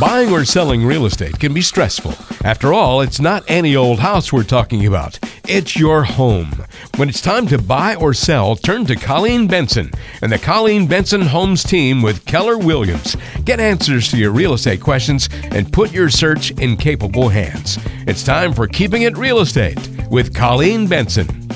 Buying or selling real estate can be stressful. After all, it's not any old house we're talking about. It's your home. When it's time to buy or sell, turn to Colleen Benson and the Colleen Benson Homes team with Keller Williams. Get answers to your real estate questions and put your search in capable hands. It's time for Keeping It Real Estate with Colleen Benson.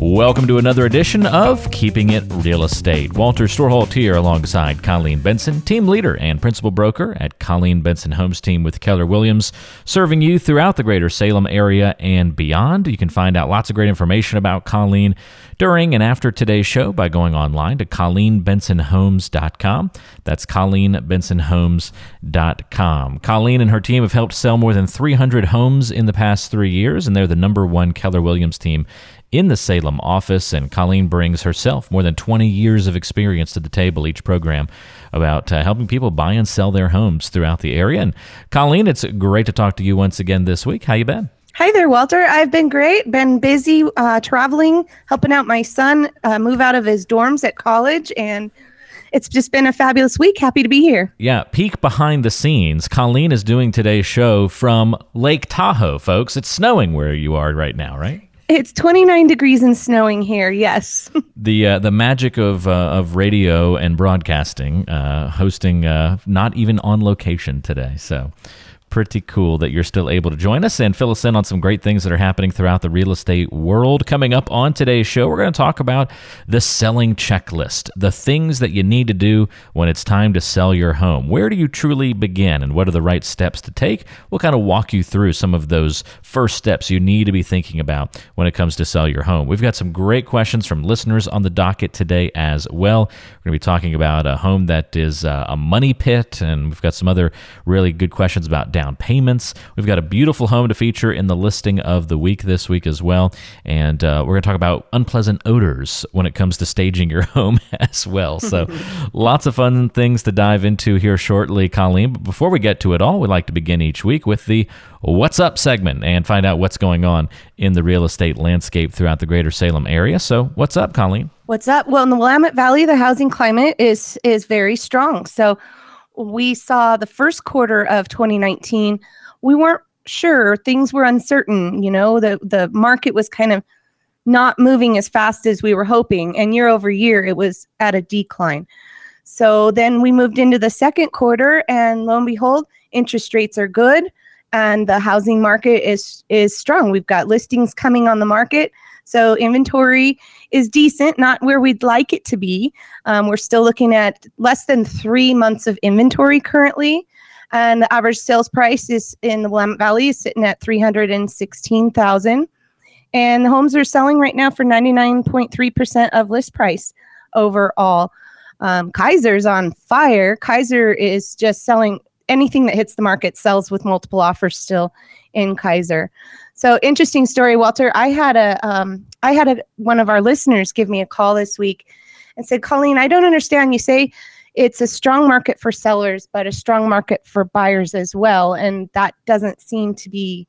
Welcome to another edition of Keeping It Real Estate. Walter Storholt here alongside Colleen Benson, team leader and principal broker at Colleen Benson Homes Team with Keller Williams, serving you throughout the greater Salem area and beyond. You can find out lots of great information about Colleen during and after today's show by going online to ColleenBensonHomes.com. That's ColleenBensonHomes.com. Colleen and her team have helped sell more than 300 homes in the past three years, and they're the number one Keller Williams team in the Salem office, and Colleen brings herself more than 20 years of experience to the table each program about uh, helping people buy and sell their homes throughout the area. And Colleen, it's great to talk to you once again this week. How you been? Hi there, Walter. I've been great. Been busy uh, traveling, helping out my son uh, move out of his dorms at college, and it's just been a fabulous week. Happy to be here. Yeah, peek behind the scenes. Colleen is doing today's show from Lake Tahoe, folks. It's snowing where you are right now, right? It's 29 degrees and snowing here. Yes. the uh, the magic of uh, of radio and broadcasting, uh, hosting uh, not even on location today. So pretty cool that you're still able to join us and fill us in on some great things that are happening throughout the real estate world. Coming up on today's show, we're going to talk about the selling checklist, the things that you need to do when it's time to sell your home. Where do you truly begin and what are the right steps to take? We'll kind of walk you through some of those first steps you need to be thinking about when it comes to sell your home. We've got some great questions from listeners on the docket today as well. We're going to be talking about a home that is uh, a money pit, and we've got some other really good questions about down payments. We've got a beautiful home to feature in the listing of the week this week as well. And uh, we're going to talk about unpleasant odors when it comes to staging your home as well. So lots of fun things to dive into here shortly, Colleen. But before we get to it all, we like to begin each week with the What's Up segment and find out what's going on in the real estate landscape throughout the greater Salem area. So, what's up, Colleen? What's up? Well, in the Willamette Valley, the housing climate is is very strong. So, we saw the first quarter of 2019, we weren't sure. Things were uncertain. You know, the the market was kind of not moving as fast as we were hoping, and year over year, it was at a decline. So then we moved into the second quarter, and lo and behold, interest rates are good, and the housing market is is strong. We've got listings coming on the market so inventory is decent, not where we'd like it to be. Um, we're still looking at less than three months of inventory currently. And the average sales price is in the Willamette Valley is sitting at 316000 And the homes are selling right now for 99.3% of list price overall. Um, Keizer's on fire. Keizer is just selling anything that hits the market sells with multiple offers still in Keiser. So interesting story, Walter. I had a um, I had a, one of our listeners give me a call this week and said, Colleen, I don't understand. You say it's a strong market for sellers, but a strong market for buyers as well, and that doesn't seem to be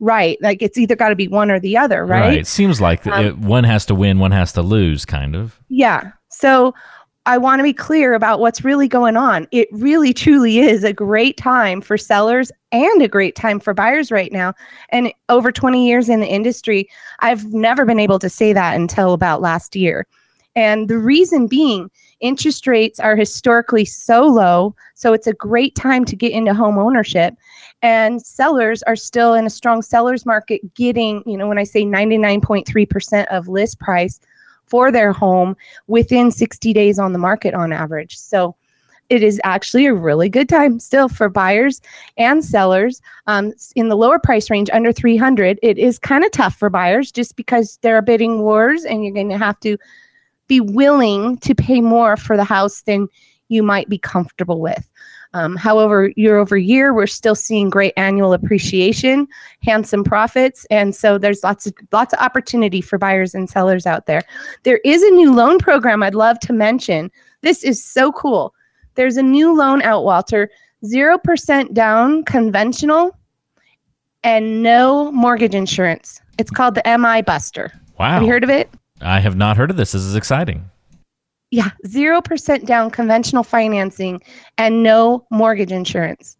right. Like it's either got to be one or the other, right? Right. It seems like um, it, one has to win, one has to lose, kind of. Yeah. So I want to be clear about what's really going on. It really truly is a great time for sellers and a great time for buyers right now. And over 20 years in the industry, I've never been able to say that until about last year. And the reason being, interest rates are historically so low. So it's a great time to get into home ownership. And sellers are still in a strong seller's market, getting, you know, when I say 99.3% of list price for their home within 60 days on the market on average. So it is actually a really good time still for buyers and sellers um, in the lower price range under 300 it is kind of tough for buyers just because there are bidding wars and you're going to have to be willing to pay more for the house than you might be comfortable with um, however, year over year, we're still seeing great annual appreciation, handsome profits, and so there's lots of lots of opportunity for buyers and sellers out there. There is a new loan program I'd love to mention. This is so cool. There's a new loan out, Walter, zero percent down, conventional, and no mortgage insurance. It's called the MI Buster. Wow, have you heard of it? I have not heard of this. This is exciting. Yeah, 0% down conventional financing and no mortgage insurance.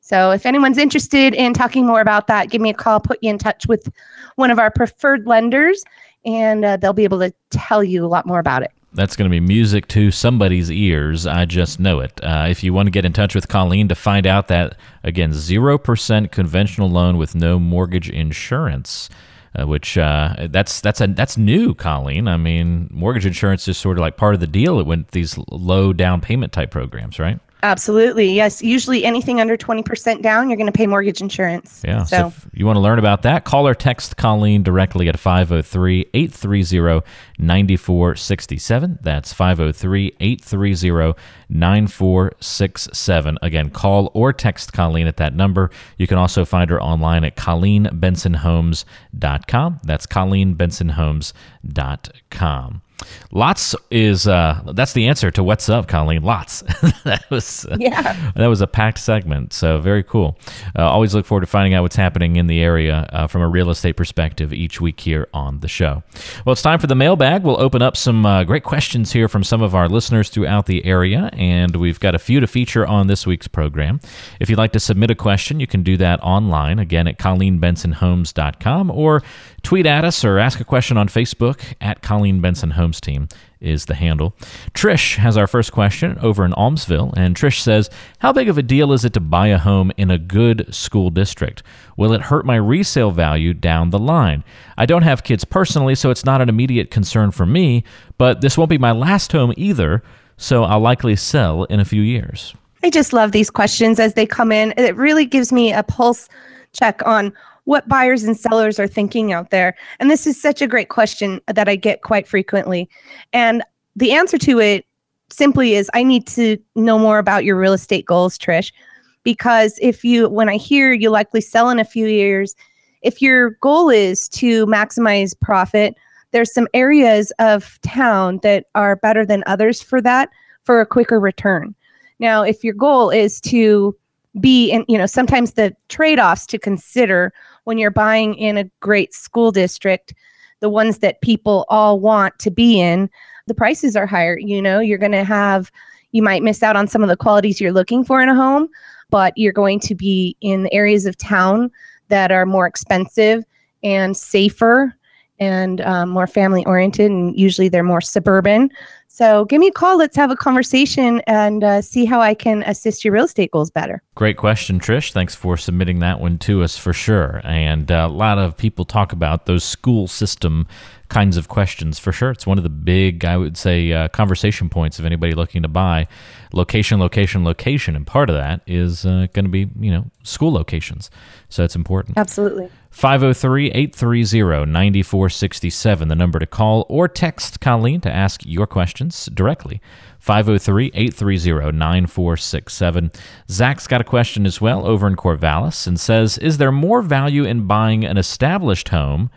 So if anyone's interested in talking more about that, give me a call, put you in touch with one of our preferred lenders, and uh, they'll be able to tell you a lot more about it. That's going to be music to somebody's ears. I just know it. Uh, if you want to get in touch with Colleen to find out that, again, 0% conventional loan with no mortgage insurance. Uh, which uh, that's that's a that's new, Colleen. I mean, mortgage insurance is sort of like part of the deal with these low down payment type programs, right? Absolutely. Yes. Usually anything under 20% down, you're going to pay mortgage insurance. Yeah. So, so if you want to learn about that, call or text Colleen directly at 503 830 9467. That's 503 830 9467. Again, call or text Colleen at that number. You can also find her online at ColleenBensonHomes.com. That's ColleenBensonHomes.com. Lots is uh, that's the answer to what's up, Colleen. Lots. that was uh, yeah. That was a packed segment. So very cool. Uh, always look forward to finding out what's happening in the area uh, from a real estate perspective each week here on the show. Well, it's time for the mailbag. We'll open up some uh, great questions here from some of our listeners throughout the area, and we've got a few to feature on this week's program. If you'd like to submit a question, you can do that online again at ColleenBensonHomes.com or tweet at us or ask a question on Facebook at Colleen Benson Homes Team is the handle. Trish has our first question over in Aumsville, and Trish says, How big of a deal is it to buy a home in a good school district? Will it hurt my resale value down the line? I don't have kids personally, so it's not an immediate concern for me, but this won't be my last home either, so I'll likely sell in a few years. I just love these questions as they come in. It really gives me a pulse check on what buyers and sellers are thinking out there? And this is such a great question that I get quite frequently. And the answer to it simply is I need to know more about your real estate goals, Trish. Because if you, when I hear you likely sell in a few years, if your goal is to maximize profit, there's some areas of town that are better than others for that for a quicker return. Now, if your goal is to be in, you know, sometimes the trade offs to consider when you're buying in a great school district, the ones that people all want to be in, the prices are higher. You know, you're going to have, you might miss out on some of the qualities you're looking for in a home, but you're going to be in the areas of town that are more expensive and safer and um, more family oriented, and usually they're more suburban. So give me a call. Let's have a conversation and uh, see how I can assist your real estate goals better. Great question, Trish. Thanks for submitting that one to us for sure. And uh, a lot of people talk about those school system kinds of questions for sure. It's one of the big, I would say, uh, conversation points of anybody looking to buy. Location, location, location, and part of that is uh, going to be you know school locations. So it's important. Absolutely. 503 830 9467, the number to call or text Colleen to ask your directly. 503 830 9467. Zach's got a question as well over in Corvallis and says Is there more value in buying an established home,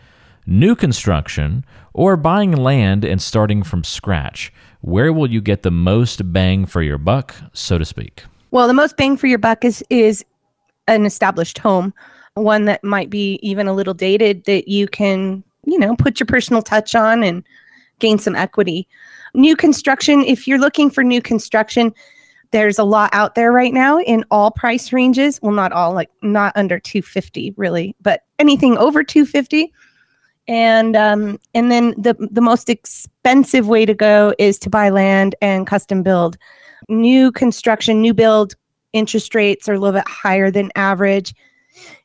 new construction, or buying land and starting from scratch? Where will you get the most bang for your buck, so to speak? Well, the most bang for your buck is, is an established home one that might be even a little dated that you can, you know, put your personal touch on and gain some equity. New construction, if you're looking for new construction, there's a lot out there right now in all price ranges. Well, not all, like not under 250 really, but anything over 250. And um, and then the the most expensive way to go is to buy land and custom build. New construction, new build interest rates are a little bit higher than average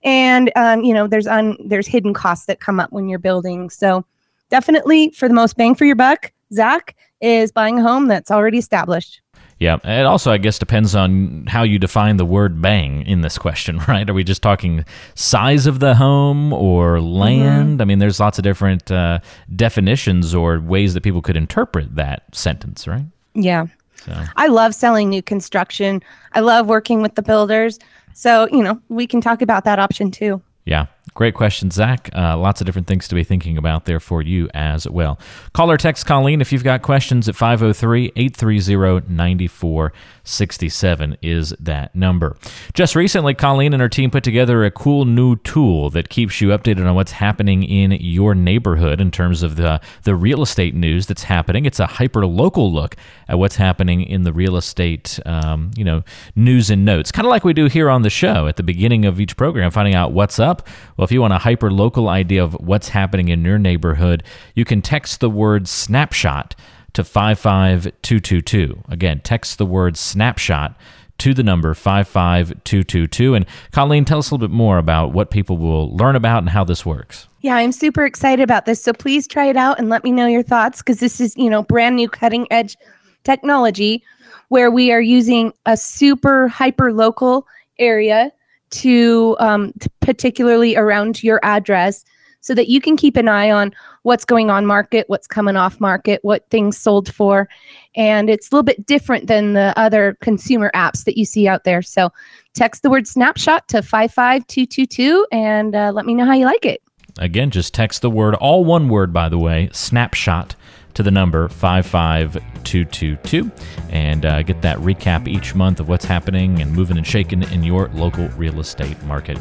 and um, you know there's un there's hidden costs that come up when you're building so definitely for the most bang for your buck zach is buying a home that's already established yeah. It also, I guess, depends on how you define the word bang in this question, right? Are we just talking size of the home or land? Mm-hmm. I mean, there's lots of different uh, definitions or ways that people could interpret that sentence, right? Yeah. So. I love selling new construction. I love working with the builders. So, you know, we can talk about that option too. Yeah. Great question, Zach. Uh, lots of different things to be thinking about there for you as well. Call or text Colleen if you've got questions at 503 830 9467 is that number. Just recently, Colleen and her team put together a cool new tool that keeps you updated on what's happening in your neighborhood in terms of the, the real estate news that's happening. It's a hyper local look at what's happening in the real estate, um, you know, news and notes, kind of like we do here on the show at the beginning of each program, finding out what's up. Well, if you want a hyper local idea of what's happening in your neighborhood, you can text the word snapshot to 55222. Again, text the word snapshot to the number 55222. And Colleen, tell us a little bit more about what people will learn about and how this works. Yeah, I'm super excited about this. So please try it out and let me know your thoughts because this is, you know, brand new cutting edge technology where we are using a super hyper local area to, um, to particularly around your address so that you can keep an eye on what's going on market, what's coming off market, what things sold for. And it's a little bit different than the other consumer apps that you see out there. So text the word snapshot to 55222 and uh, let me know how you like it. Again, just text the word, all one word, by the way, snapshot to the number 55222 and uh, get that recap each month of what's happening and moving and shaking in your local real estate market.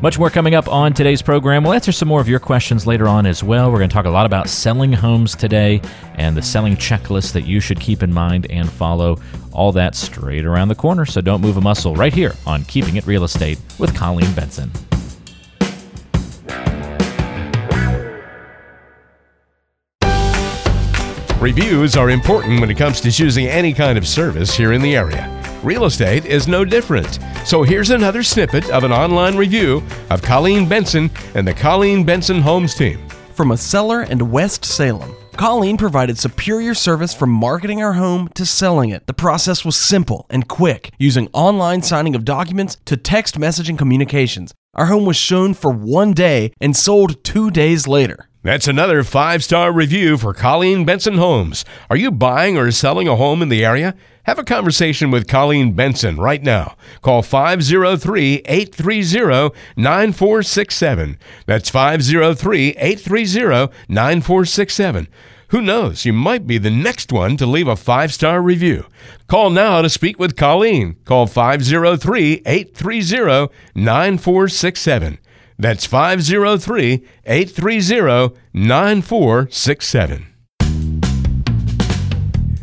Much more coming up on today's program. We'll answer some more of your questions later on as well. We're going to talk a lot about selling homes today and the selling checklist that you should keep in mind and follow. All that straight around the corner. So don't move a muscle right here on Keeping It Real Estate with Colleen Benson. Reviews are important when it comes to choosing any kind of service here in the area. Real estate is no different. So here's another snippet of an online review of Colleen Benson and the Colleen Benson Homes team. From a seller in West Salem. Colleen provided superior service from marketing our home to selling it. The process was simple and quick, using online signing of documents to text messaging communications. Our home was shown for one day and sold two days later. That's another five star review for Colleen Benson Homes. Are you buying or selling a home in the area? Have a conversation with Colleen Benson right now. Call 503 830 9467. That's 503 830 9467. Who knows? You might be the next one to leave a five star review. Call now to speak with Colleen. Call 503 830 9467. That's 503 830 9467.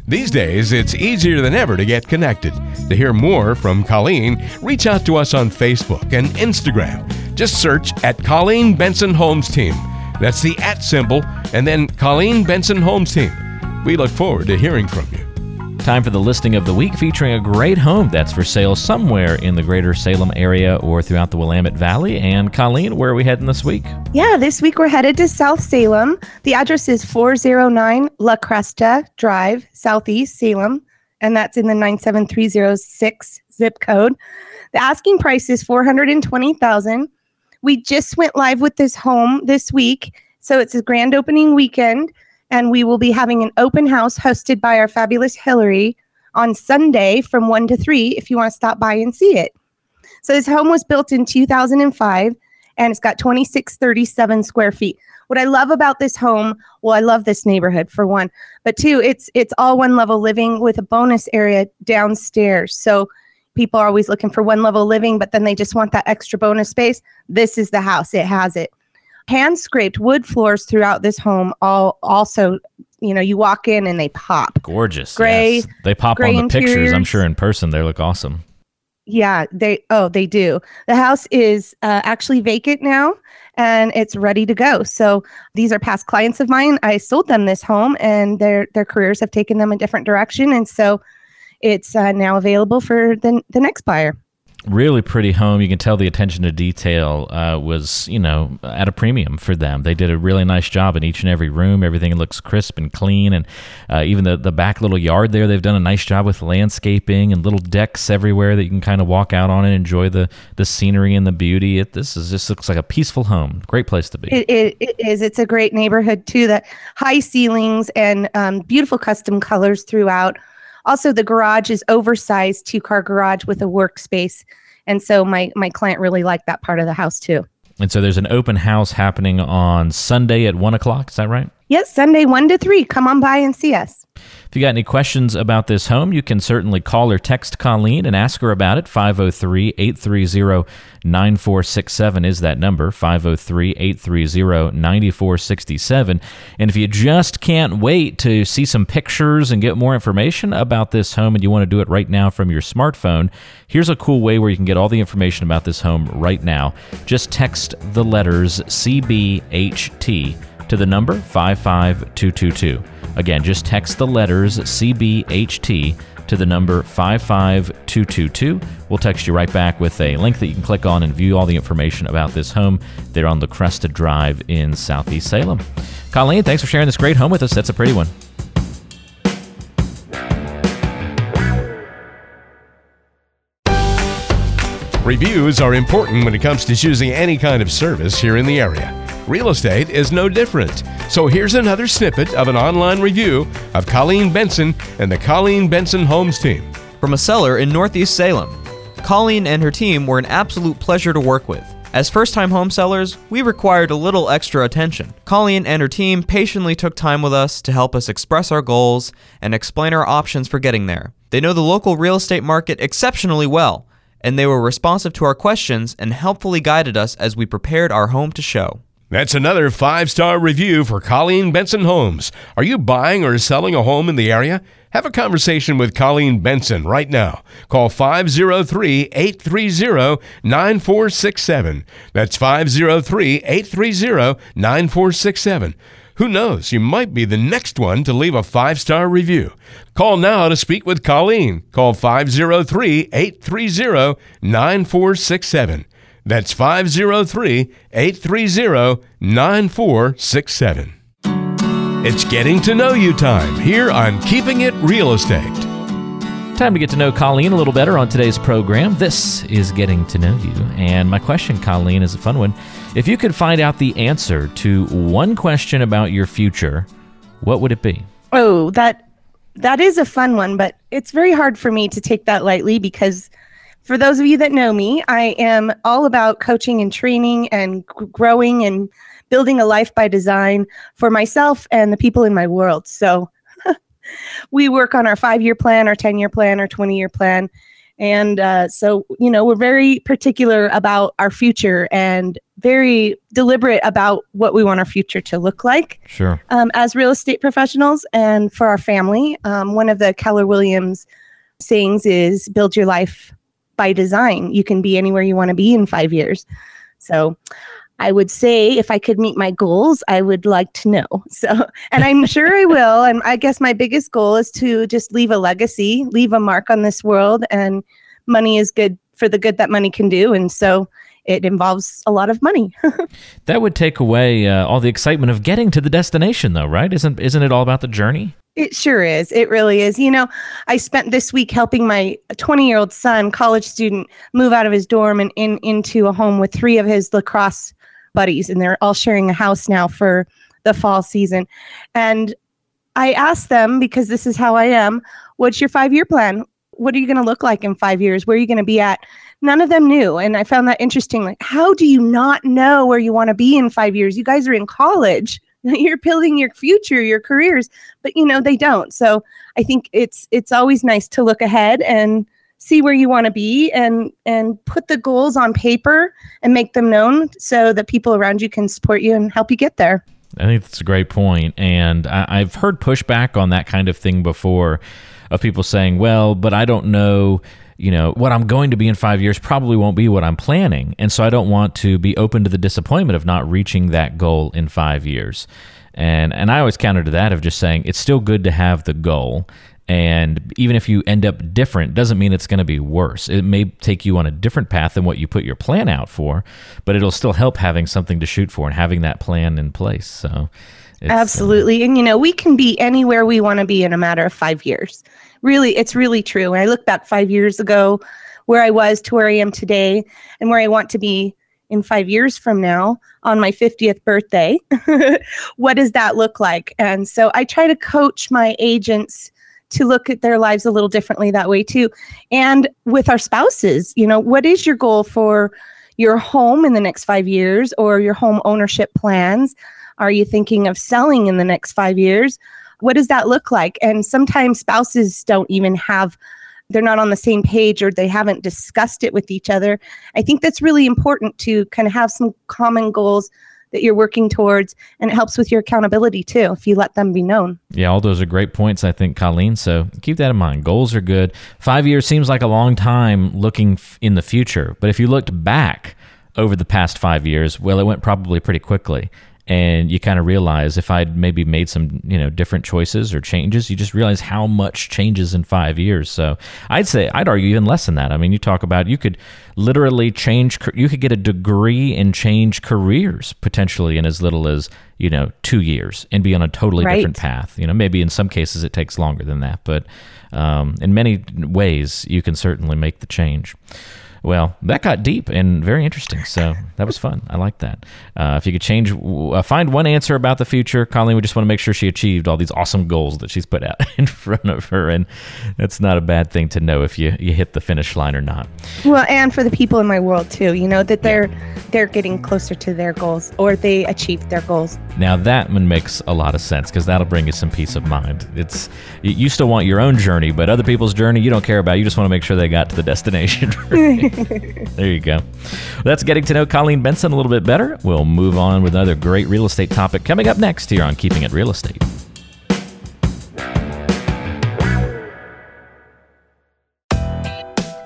These days, it's easier than ever to get connected. To hear more from Colleen, reach out to us on Facebook and Instagram. Just search at Colleen Benson Homes Team. That's the at symbol, and then Colleen Benson Homes Team. We look forward to hearing from you. Time for the listing of the week featuring a great home that's for sale somewhere in the greater Salem area or throughout the Willamette Valley. And Colleen, where are we heading this week? Yeah, this week we're headed to South Salem. The address is 409 La Cresta Drive, Southeast Salem, and that's in the 97306 zip code. The asking price is 420,000. We just went live with this home this week, so it's a grand opening weekend and we will be having an open house hosted by our fabulous Hillary on Sunday from 1 to 3 if you want to stop by and see it. So this home was built in 2005 and it's got 2637 square feet. What I love about this home, well I love this neighborhood for one, but two, it's it's all one level living with a bonus area downstairs. So people are always looking for one level living but then they just want that extra bonus space. This is the house. It has it hand scraped wood floors throughout this home all also you know you walk in and they pop Gorgeous. Gray- yes. They pop gray on the pictures. I'm sure in person they look awesome. yeah they oh they do the house is uh, actually vacant now and it's ready to go so these are past clients of mine i sold them this home and their their careers have taken them a different direction and so it's uh, now available for the, the next buyer Really pretty home. You can tell the attention to detail uh, was, you know, at a premium for them. They did a really nice job in each and every room. Everything looks crisp and clean, and uh, even the the back little yard there, they've done a nice job with landscaping and little decks everywhere that you can kind of walk out on and enjoy the the scenery and the beauty. It this is just looks like a peaceful home. Great place to be. It, it, it is. It's a great neighborhood too. That high ceilings and um, beautiful custom colors throughout. Also, the garage is oversized two car garage with a workspace, and so my my client really liked that part of the house too. And so there's an open house happening on Sunday at 1 o'clock. Is that right? Yes, Sunday 1 to 3. Come on by and see us. If you got any questions about this home, you can certainly call or text Colleen and ask her about it. 503 830 9467 is that number 503 830 9467. And if you just can't wait to see some pictures and get more information about this home and you want to do it right now from your smartphone, here's a cool way where you can get all the information about this home right now. Just text the letters CBHT to the number 55222. Again, just text the letters CBHT to the number 55222. We'll text you right back with a link that you can click on and view all the information about this home there on the Cresta Drive in Southeast Salem. Colleen, thanks for sharing this great home with us. That's a pretty one. Reviews are important when it comes to choosing any kind of service here in the area. Real estate is no different. So here's another snippet of an online review of Colleen Benson and the Colleen Benson Homes team. From a seller in Northeast Salem, Colleen and her team were an absolute pleasure to work with. As first time home sellers, we required a little extra attention. Colleen and her team patiently took time with us to help us express our goals and explain our options for getting there. They know the local real estate market exceptionally well, and they were responsive to our questions and helpfully guided us as we prepared our home to show. That's another five star review for Colleen Benson Homes. Are you buying or selling a home in the area? Have a conversation with Colleen Benson right now. Call 503 830 9467. That's 503 830 9467. Who knows? You might be the next one to leave a five star review. Call now to speak with Colleen. Call 503 830 9467. That's 503 830 9467. It's getting to know you time here on Keeping It Real Estate. Time to get to know Colleen a little better on today's program. This is Getting to Know You. And my question, Colleen, is a fun one. If you could find out the answer to one question about your future, what would it be? Oh, that that is a fun one, but it's very hard for me to take that lightly because for those of you that know me, I am all about coaching and training and g- growing and building a life by design for myself and the people in my world. So we work on our five year plan, our 10 year plan, our 20 year plan. And uh, so, you know, we're very particular about our future and very deliberate about what we want our future to look like Sure. um, as real estate professionals and for our family. Um, one of the Keller Williams sayings is build your life by design. You can be anywhere you want to be in five years. So I would say if I could meet my goals, I would like to know. So, and I'm sure I will. And I guess my biggest goal is to just leave a legacy, leave a mark on this world. And money is good for the good that money can do. And so it involves a lot of money. That would take away uh, all the excitement of getting to the destination, though, right? Isn't isn't it all about the journey? It sure is. It really is. You know, I spent this week helping my 20 year old son, college student, move out of his dorm and in, into a home with three of his lacrosse buddies, and they're all sharing a house now for the fall season. And I asked them, because this is how I am, what's your five year plan? What are you going to look like in five years? Where are you going to be at? None of them knew. And I found that interesting. Like, how do you not know where you want to be in five years? You guys are in college. You're building your future, your careers, but you know they don't. So I think it's it's always nice to look ahead and see where you want to be and and put the goals on paper and make them known so that people around you can support you and help you get there. I think that's a great point, and I, I've heard pushback on that kind of thing before, of people saying, "Well, but I don't know." You know, what I'm going to be in five years probably won't be what I'm planning. And so I don't want to be open to the disappointment of not reaching that goal in five years. And and I always counter to that of just saying it's still good to have the goal. And even if you end up different, doesn't mean it's going to be worse. It may take you on a different path than what you put your plan out for, but it'll still help having something to shoot for and having that plan in place. So, it's, uh, Absolutely. And you know, we can be anywhere we want to be in a matter of 5 years. Really, it's really true. When I look back 5 years ago where I was to where I am today and where I want to be in 5 years from now on my 50th birthday, what does that look like? And so I try to coach my agents to look at their lives a little differently that way too. And with our spouses, you know, what is your goal for your home in the next five years or your home ownership plans? Are you thinking of selling in the next five years? What does that look like? And sometimes spouses don't even have, they're not on the same page or they haven't discussed it with each other. I think that's really important to kind of have some common goals that you're working towards and it helps with your accountability too if you let them be known yeah all those are great points i think colleen so keep that in mind goals are good five years seems like a long time looking in the future but if you looked back over the past five years well it went probably pretty quickly and you kind of realize if I'd maybe made some you know different choices or changes, you just realize how much changes in five years. So I'd say I'd argue even less than that. I mean, you talk about you could literally change, you could get a degree and change careers potentially in as little as you know two years and be on a totally right. different path. You know, maybe in some cases it takes longer than that, but um, in many ways you can certainly make the change. Well, that got deep and very interesting. So that was fun. I like that. Uh, if you could change, uh, find one answer about the future, Colleen, we just want to make sure she achieved all these awesome goals that she's put out in front of her. And that's not a bad thing to know if you, you hit the finish line or not. Well, and for the people in my world too, you know, that they're they're getting closer to their goals or they achieved their goals. Now that one makes a lot of sense because that'll bring you some peace of mind. It's you still want your own journey, but other people's journey you don't care about. You just want to make sure they got to the destination. there you go. That's getting to know Colleen Benson a little bit better. We'll move on with another great real estate topic coming up next here on Keeping It Real Estate.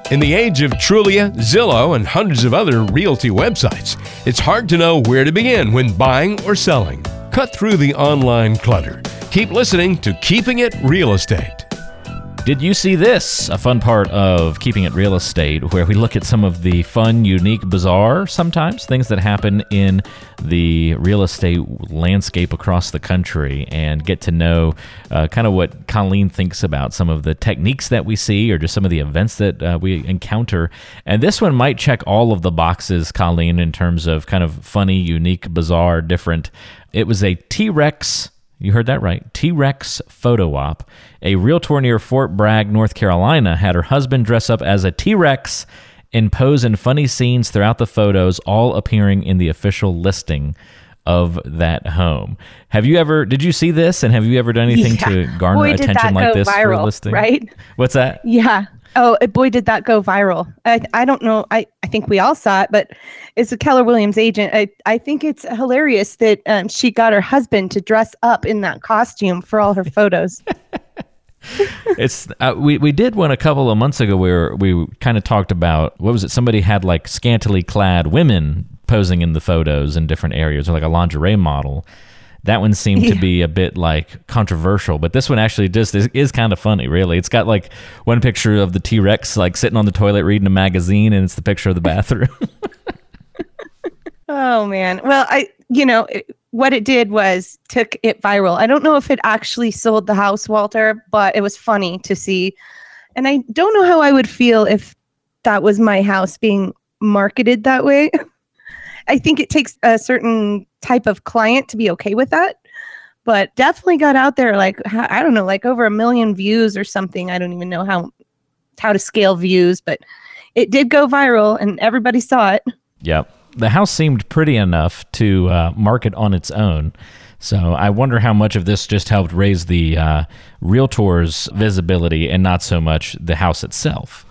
In the age of Trulia, Zillow, and hundreds of other realty websites, it's hard to know where to begin when buying or selling. Cut through the online clutter. Keep listening to Keeping It Real Estate. Did you see this? A fun part of keeping it real estate, where we look at some of the fun, unique, bizarre, sometimes things that happen in the real estate landscape across the country and get to know uh, kind of what Colleen thinks about some of the techniques that we see or just some of the events that uh, we encounter. And this one might check all of the boxes, Colleen, in terms of kind of funny, unique, bizarre, different. It was a T Rex you heard that right. T Rex photo op. A realtor near Fort Bragg, North Carolina, had her husband dress up as a T Rex and pose in funny scenes throughout the photos, all appearing in the official listing of that home. Have you ever? Did you see this? And have you ever done anything yeah. to garner Boy, attention like this viral, for a listing? Right? What's that? Yeah. Oh boy, did that go viral! I, I don't know. I, I think we all saw it, but it's a Keller Williams agent. I, I think it's hilarious that um, she got her husband to dress up in that costume for all her photos. it's uh, we we did one a couple of months ago where we kind of talked about what was it? Somebody had like scantily clad women posing in the photos in different areas, or like a lingerie model that one seemed yeah. to be a bit like controversial, but this one actually just is, is kind of funny, really. It's got like one picture of the T Rex like sitting on the toilet reading a magazine, and it's the picture of the bathroom. oh man. Well, I you know it, what it did was took it viral. I don't know if it actually sold the house, Walter, but it was funny to see. And I don't know how I would feel if that was my house being marketed that way. I think it takes a certain type of client to be okay with that. But definitely got out there like I don't know, like over a million views or something. I don't even know how how to scale views, but it did go viral and everybody saw it. Yep. The house seemed pretty enough to uh, market on its own. So I wonder how much of this just helped raise the uh, realtor's visibility and not so much the house itself.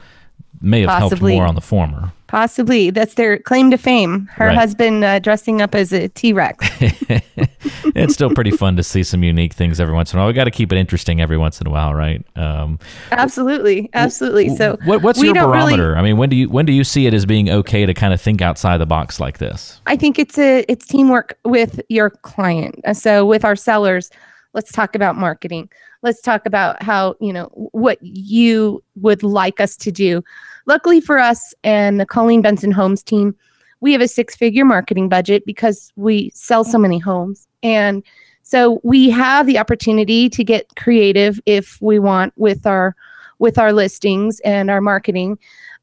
May have Possibly. helped more on the former. Possibly. That's their claim to fame. Her right. husband uh, dressing up as a T Rex. it's still pretty fun to see some unique things every once in a while. We got to keep it interesting every once in a while, right? Um, absolutely. Absolutely. So, what, what's your barometer? Really, I mean, when do you when do you see it as being okay to kind of think outside the box like this? I think it's a it's teamwork with your client. Uh, so, with our sellers, let's talk about marketing. Let's talk about how, you know, what you would like us to do Luckily for us and the Colleen Benson Homes team, we have a six figure marketing budget because we sell so many homes. And so we have the opportunity to get creative if we want with our with our listings and our marketing.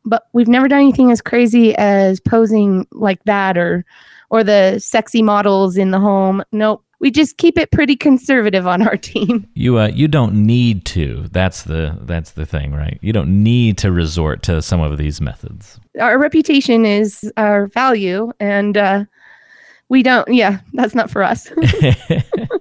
But we've never done anything as crazy as posing like that or or the sexy models in the home. Nope we just keep it pretty conservative on our team. You uh, you don't need to. That's the that's the thing, right? You don't need to resort to some of these methods. Our reputation is our value, and uh, we don't. Yeah, that's not for us.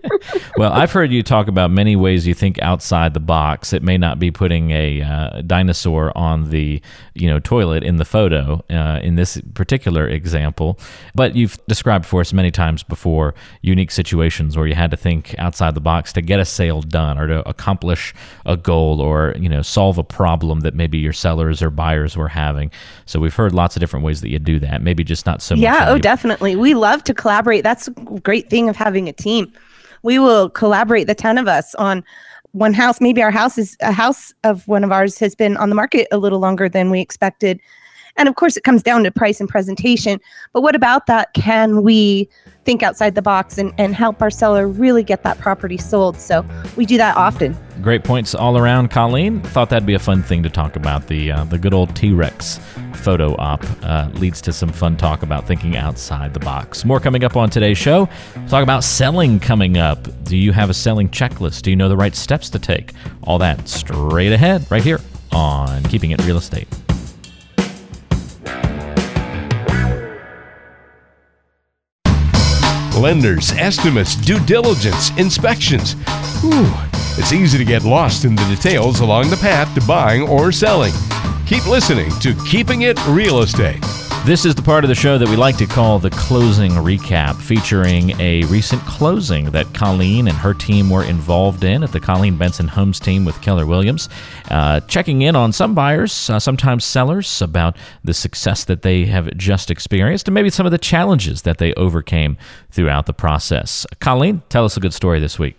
well, I've heard you talk about many ways you think outside the box. It may not be putting a uh, dinosaur on the you know toilet in the photo uh, in this particular example, but you've described for us many times before unique situations where you had to think outside the box to get a sale done or to accomplish a goal or you know solve a problem that maybe your sellers or buyers were having. So we've heard lots of different ways that you do that. Maybe just not so much. Yeah. Oh, definitely. We love to collaborate. That's a great thing of having a team. We will collaborate, the 10 of us, on one house. Maybe our house is a house of one of ours has been on the market a little longer than we expected. And of course, it comes down to price and presentation. But what about that? Can we think outside the box and, and help our seller really get that property sold? So we do that often. Great points all around, Colleen. Thought that'd be a fun thing to talk about. The uh, the good old T Rex photo op uh, leads to some fun talk about thinking outside the box. More coming up on today's show. Talk about selling coming up. Do you have a selling checklist? Do you know the right steps to take? All that straight ahead, right here on Keeping It Real Estate. Lenders, estimates, due diligence, inspections. Whew, it's easy to get lost in the details along the path to buying or selling. Keep listening to Keeping It Real Estate. This is the part of the show that we like to call the closing recap, featuring a recent closing that Colleen and her team were involved in at the Colleen Benson Homes team with Keller Williams, uh, checking in on some buyers, uh, sometimes sellers, about the success that they have just experienced and maybe some of the challenges that they overcame throughout the process. Colleen, tell us a good story this week.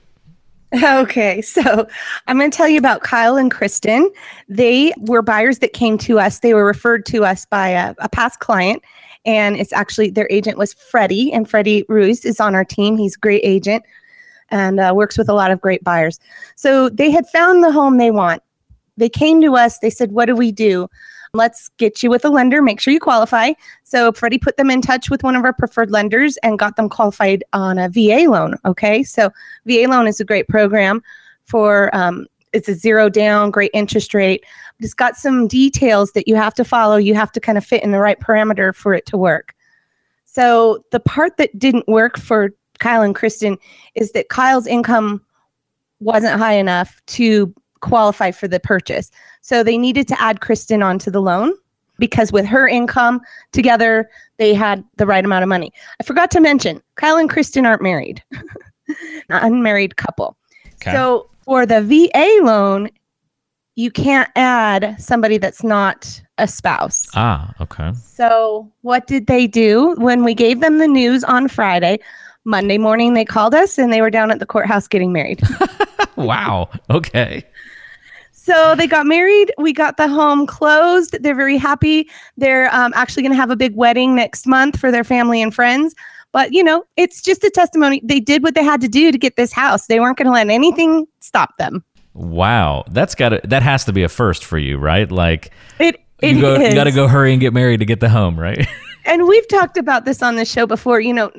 Okay, so I'm going to tell you about Kyle and Kristen. They were buyers that came to us. They were referred to us by a, a past client, and it's actually their agent was Freddie, and Freddie Ruiz is on our team. He's a great agent and uh, works with a lot of great buyers. So they had found the home they want. They came to us. They said, "What do we do?" Let's get you with a lender. Make sure you qualify. So Freddie put them in touch with one of our preferred lenders and got them qualified on a VA loan. Okay, so VA loan is a great program for um, it's a zero down, great interest rate. But It's got some details that you have to follow. You have to kind of fit in the right parameter for it to work. So the part that didn't work for Kyle and Kristen is that Kyle's income wasn't high enough to qualify for the purchase. So they needed to add Kristen onto the loan because with her income together, they had the right amount of money. I forgot to mention, Kyle and Kristen aren't married, unmarried couple. Okay. So for the VA loan, you can't add somebody that's not a spouse. Ah, okay. So, what did they do when we gave them the news on Friday? Monday morning, they called us and they were down at the courthouse getting married. Wow. Okay. So, they got married. We got the home closed. They're very happy. They're um, actually going to have a big wedding next month for their family and friends. But, you know, it's just a testimony. They did what they had to do to get this house. They weren't going to let anything stop them. Wow. That's got to that has to be a first for you, right? Like It, it you go you got to go hurry and get married to get the home, right? and we've talked about this on the show before you know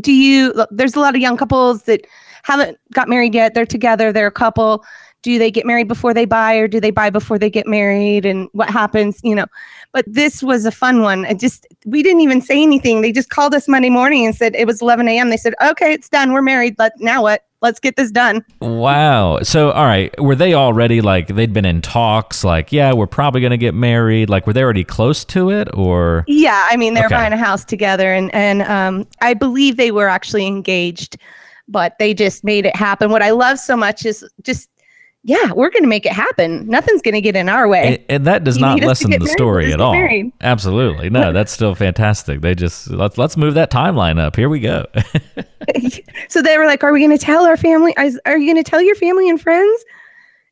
do you look, there's a lot of young couples that haven't got married yet they're together they're a couple do they get married before they buy or do they buy before they get married and what happens you know but this was a fun one i just we didn't even say anything they just called us monday morning and said it was 11 a.m they said okay it's done we're married let now what let's get this done Wow. So, all right, were they already like they'd been in talks? Like, yeah, we're probably going to get married. Like, were they already close to it, or Yeah, I mean they're Okay. buying a house together, and and um, I believe they were actually engaged, but they just made it happen. What I love so much is just, yeah, we're going to make it happen. Nothing's going to get in our way. and, and that does You not need us to lessen the married, story at all. married. Absolutely, no, that's still fantastic. They just let's let's move that timeline up. Here we go. so they were like, "Are we going to tell our family? Are you going to tell your family and friends?"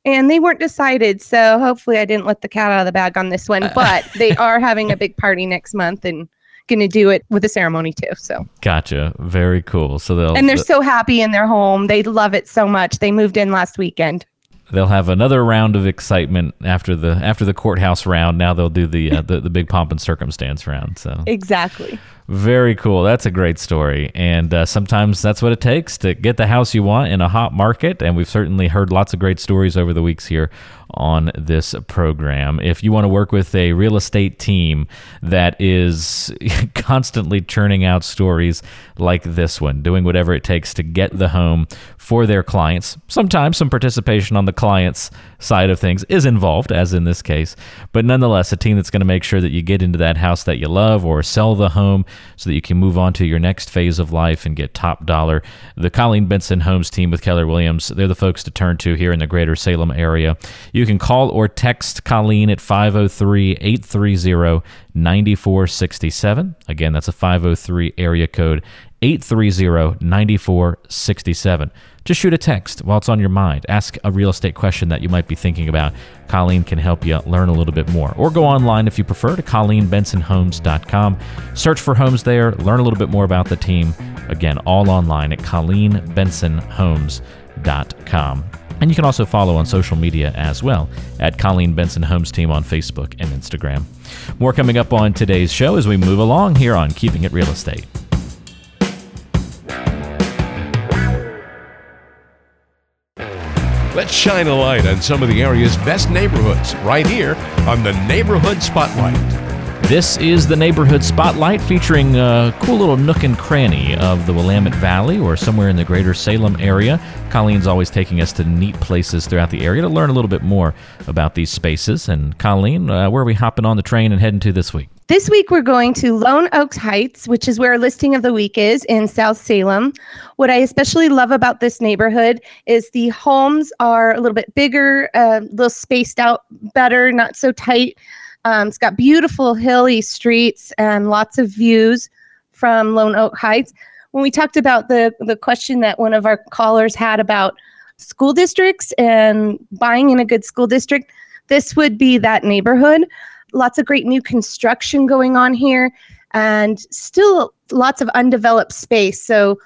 And they weren't decided. So hopefully, I didn't let the cat out of the bag on this one. Uh, but they are having a big party next month and going to do it with a ceremony too. So. gotcha. Very cool. So they'll and they're so happy in their home. They love it so much. They moved in last weekend. They'll have another round of excitement after the after the courthouse round. Now they'll do the uh, the, the big pomp and circumstance round. So Exactly. very cool. That's a great story. And uh, sometimes that's what it takes to get the house you want in a hot market. And we've certainly heard lots of great stories over the weeks here on this program. If you want to work with a real estate team that is constantly churning out stories like this one, doing whatever it takes to get the home for their clients, sometimes some participation on the client's side of things is involved, as in this case, but nonetheless, a team that's going to make sure that you get into that house that you love or sell the home so that you can move on to your next phase of life and get top dollar. The Colleen Benson Homes team with Keller Williams, they're the folks to turn to here in the greater Salem area. You can call or text Colleen at 503 830 9467. Again, that's a 503 area code 830 9467. Just shoot a text while it's on your mind. Ask a real estate question that you might be thinking about. Colleen can help you learn a little bit more. Or go online if you prefer to ColleenBensonHomes.com. Search for homes there, learn a little bit more about the team. Again, all online at ColleenBensonHomes.com. And you can also follow on social media as well at Colleen Benson Homes Team on Facebook and Instagram. More coming up on today's show as we move along here on Keeping It Real Estate. Let's shine a light on some of the area's best neighborhoods right here on the Neighborhood Spotlight. This is the Neighborhood Spotlight featuring a cool little nook and cranny of the Willamette Valley or somewhere in the greater Salem area. Colleen's always taking us to neat places throughout the area to learn a little bit more about these spaces. And Colleen, uh, where are we hopping on the train and heading to this week? This week, we're going to Lone Oaks Heights, which is where our listing of the week is in South Salem. What I especially love about this neighborhood is the homes are a little bit bigger, a little spaced out better, not so tight. Um, it's got beautiful hilly streets and lots of views from Lone Oak Heights. When we talked about the, the question that one of our callers had about school districts and buying in a good school district, this would be that neighborhood. Lots of great new construction going on here and still lots of undeveloped space. So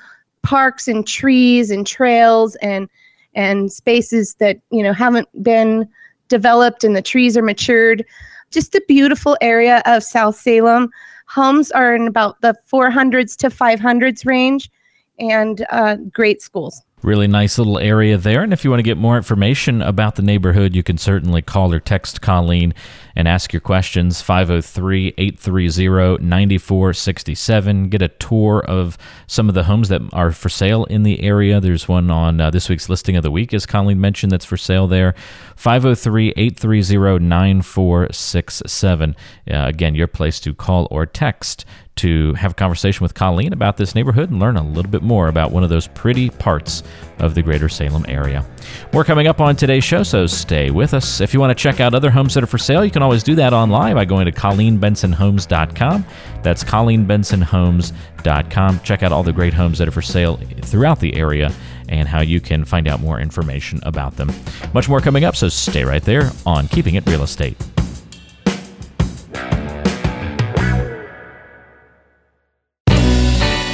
parks and trees and trails and and spaces that you know haven't been developed and the trees are matured just a beautiful area of south salem. Homes are in about the 400s to 500s range and uh, great schools Really nice little area there. And if you want to get more information about the neighborhood, you can certainly call or text Colleen and ask your questions 503 830 9467. Get a tour of some of the homes that are for sale in the area. There's one on uh, this week's listing of the week, as Colleen mentioned, that's for sale there. 503 830 9467. Uh, again, your place to call or text to have a conversation with Colleen about this neighborhood and learn a little bit more about one of those pretty parts of the greater Salem area. More coming up on today's show, so stay with us. If you want to check out other homes that are for sale, you can always do that online by going to ColleenBensonHomes.com. That's ColleenBensonHomes.com. Check out all the great homes that are for sale throughout the area and how you can find out more information about them. Much more coming up, so stay right there on Keeping It Real Estate.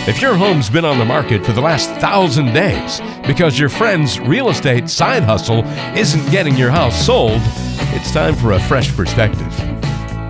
If your home's been on the market for the last thousand days because your friend's real estate side hustle isn't getting your house sold, it's time for a fresh perspective.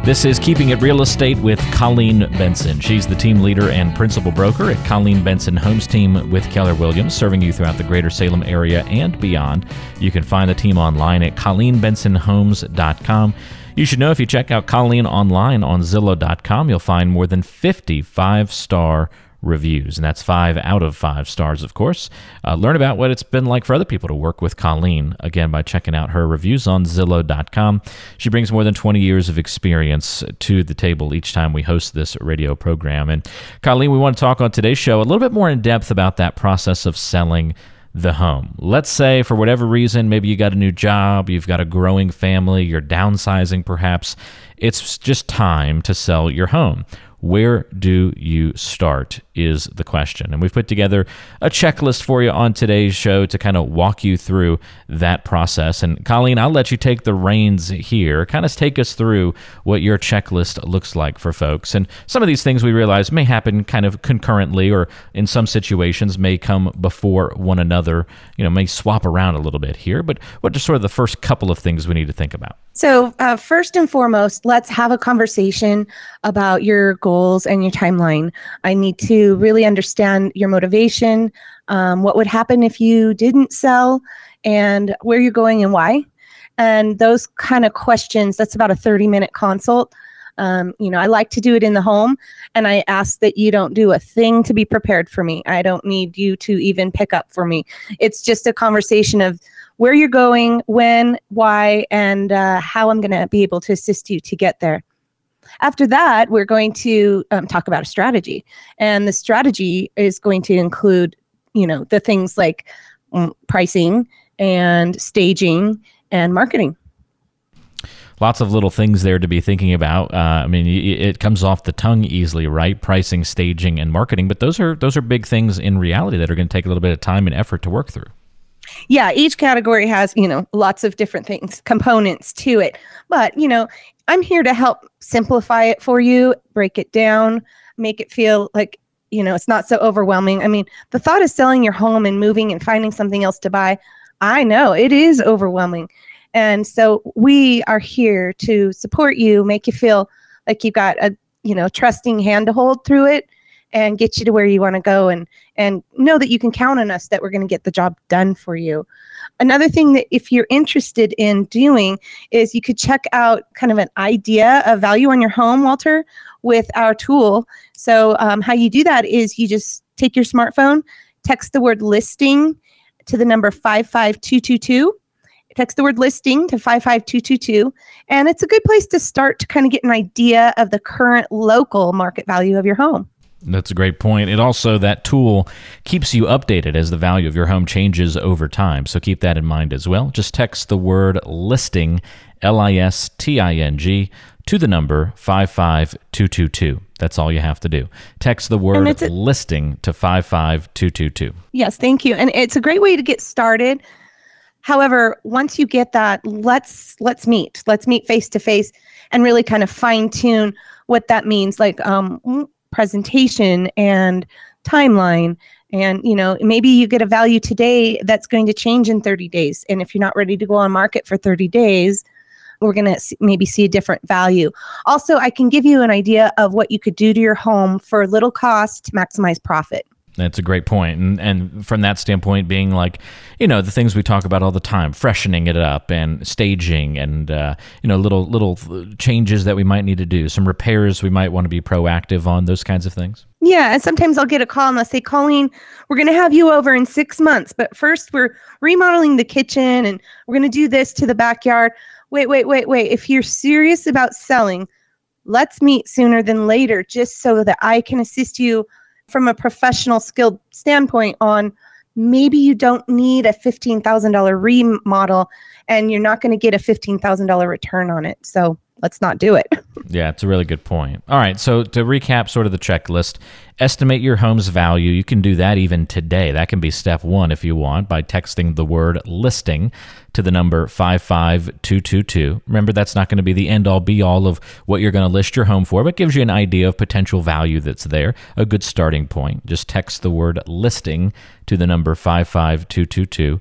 This is Keeping It Real Estate with Colleen Benson. She's the team leader and principal broker at Colleen Benson Homes Team with Keller Williams, serving you throughout the greater Salem area and beyond. You can find the team online at ColleenBensonHomes.com. You should know if you check out Colleen online on Zillow.com, you'll find more than 55 star reviews, and that's five out of five stars, of course. Uh, learn about what it's been like for other people to work with Colleen, again, by checking out her reviews on Zillow.com. She brings more than 20 years of experience to the table each time we host this radio program. And Colleen, we want to talk on today's show a little bit more in depth about that process of selling the home. Let's say for whatever reason, maybe you got a new job, you've got a growing family, you're downsizing perhaps. It's just time to sell your home Where do you start? Is the question. And we've put together a checklist for you on today's show to kind of walk you through that process. And Colleen, I'll let you take the reins here. Kind of take us through what your checklist looks like for folks. And some of these things we realize may happen kind of concurrently or in some situations may come before one another, you know, may swap around a little bit here. But what are sort of the first couple of things we need to think about? So, uh, first and foremost, let's have a conversation about your goals and your timeline. I need to really understand your motivation, um, what would happen if you didn't sell, and where you're going and why. And those kind of questions, that's about a 30 minute consult. Um, you know, I like to do it in the home, and I ask that you don't do a thing to be prepared for me. I don't need you to even pick up for me. It's just a conversation of where you're going, when, why, and uh, how I'm going to be able to assist you to get there. After that, we're going to um, talk about a strategy, and the strategy is going to include, you know, the things like um, pricing and staging and marketing lots of little things there to be thinking about. Uh, I mean, it comes off the tongue easily, right? Pricing, staging, and marketing, but those are those are big things in reality that are going to take a little bit of time and effort to work through yeah, each category has, you know, lots of different things, components to it. But, you know, I'm here to help simplify it for you, break it down, make it feel like, you know, it's not so overwhelming. I mean, the thought of selling your home and moving and finding something else to buy, I know it is overwhelming. And so we are here to support you, make you feel like you've got a, you know, trusting hand to hold through it and get you to where you want to go and and know that you can count on us that we're going to get the job done for you another thing that if you're interested in doing is you could check out kind of an idea of value on your home walter with our tool. So um, how you do that is you just take your smartphone text the word listing to the number 55222 text the word listing to 55222 and it's a good place to start to kind of get an idea of the current local market value of your home that's a great point. It also, that tool keeps you updated as the value of your home changes over time. So keep that in mind as well. Just text the word listing, L I S T I N G, to the number 55222. That's all you have to do. Text the word a- listing to 55222. Yes, thank you. And it's a great way to get started. However, once you get that, let's let's meet. Let's meet face to face and really kind of fine tune what that means. Like um presentation and timeline. And you know maybe you get a value today that's going to change in 30 days. And if you're not ready to go on market for 30 days we're going to maybe see a different value. Also i can give you an idea of what you could do to your home for little cost to maximize profit that's a great point. And and from that standpoint, being like, you know, the things we talk about all the time, freshening it up and staging and uh, you know, little little changes that we might need to do, some repairs we might want to be proactive on, those kinds of things. Yeah, and sometimes I'll get a call and they'll say, Colleen, we're gonna have you over in six months, but first we're remodeling the kitchen and we're gonna do this to the backyard. Wait, wait, wait, wait. If you're serious about selling, let's meet sooner than later, just so that I can assist you from a professional skilled standpoint on maybe you don't need a $15,000 remodel and you're not going to get a $15,000 return on it. So let's not do it. yeah, it's a really good point. All right, so to recap sort of the checklist, estimate your home's value. You can do that even today. That can be step 1 if you want by texting the word listing to the number 55222. Remember, that's not going to be the end all be all of what you're going to list your home for, but gives you an idea of potential value that's there, a good starting point. Just text the word listing to the number 55222.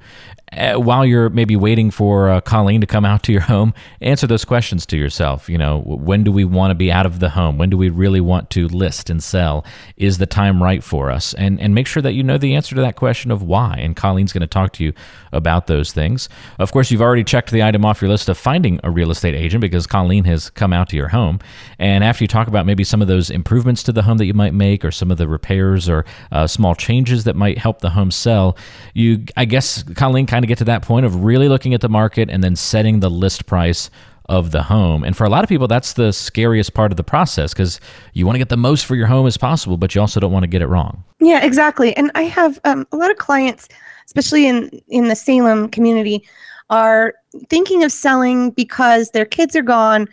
Uh, while you're maybe waiting for uh, Colleen to come out to your home, answer those questions to yourself. You know, when do we want to be out of the home? When do we really want to list and sell? Is the time right for us? And and make sure that you know the answer to that question of why. And Colleen's going to talk to you about those things. Of course, you've already checked the item off your list of finding a real estate agent because Colleen has come out to your home. And after you talk about maybe some of those improvements to the home that you might make, or some of the repairs or uh, small changes that might help the home sell, you I guess Colleen kind of get to that point of really looking at the market and then setting the list price of the home. And for a lot of people, that's the scariest part of the process because you want to get the most for your home as possible, but you also don't want to get it wrong. Yeah, exactly. And I have um, a lot of clients, especially in in the Salem community, are thinking of selling because their kids are gone,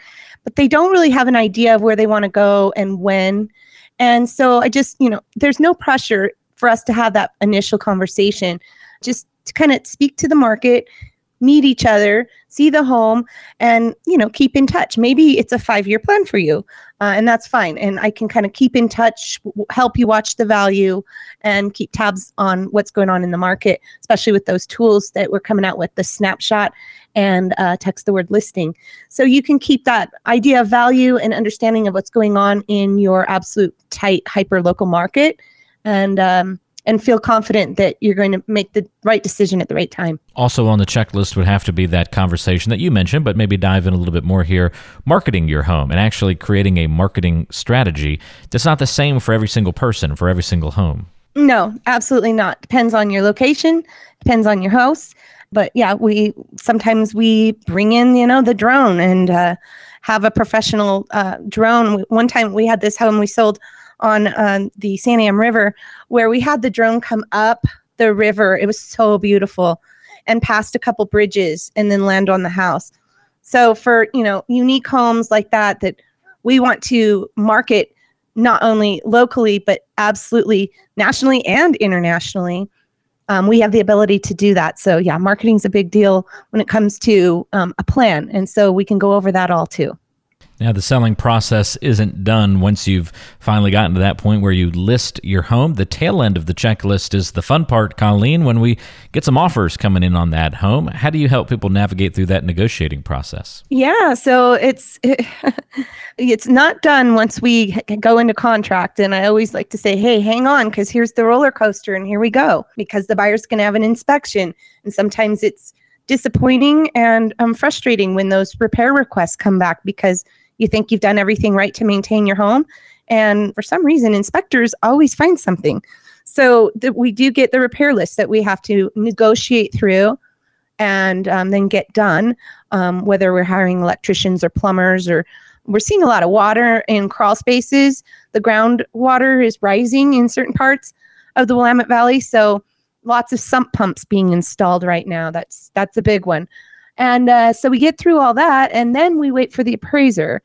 but they don't really have an idea of where they want to go and when. And so I just, you know, there's no pressure for us to have that initial conversation. Just to kind of speak to the market, meet each other, see the home, and you know keep in touch. Maybe it's a five year plan for you, uh, and that's fine. And I can kind of keep in touch, w- help you watch the value, and keep tabs on what's going on in the market, especially with those tools that we're coming out with the snapshot and uh, text the word listing. So you can keep that idea of value and understanding of what's going on in your absolute tight hyper local market, and um, and feel confident that you're going to make the right decision at the right time. Also on the checklist would have to be that conversation that you mentioned, but maybe dive in a little bit more here. Marketing your home and actually creating a marketing strategy that's not the same for every single person, for every single home. No, absolutely not. Depends on your location, depends on your house. But yeah, we sometimes we bring in, you know, the drone and uh, have a professional uh, drone. One time we had this home we sold on um, the Santiam River where we had the drone come up the river. It was so beautiful and past a couple bridges and then land on the house. So for, you know, unique homes like that that we want to market not only locally but absolutely nationally and internationally. Um, we have the ability to do that. So yeah, marketing is a big deal when it comes to um, a plan, and so we can go over that all too. Now, the selling process isn't done once you've finally gotten to that point where you list your home. The tail end of the checklist is the fun part, Colleen, when we get some offers coming in on that home. How do you help people navigate through that negotiating process? Yeah, so it's it's not done once we go into contract and I always like to say, "Hey, hang on cuz here's the roller coaster and here we go." Because the buyer's going to have an inspection and sometimes it's disappointing and um, frustrating when those repair requests come back because you think you've done everything right to maintain your home. And for some reason, inspectors always find something. So we do get the repair list that we have to negotiate through and um, then get done, um, whether we're hiring electricians or plumbers or we're seeing a lot of water in crawl spaces. The groundwater is rising in certain parts of the Willamette Valley. So lots of sump pumps being installed right now. That's that's a big one. And uh, so we get through all that, and then we wait for the appraiser.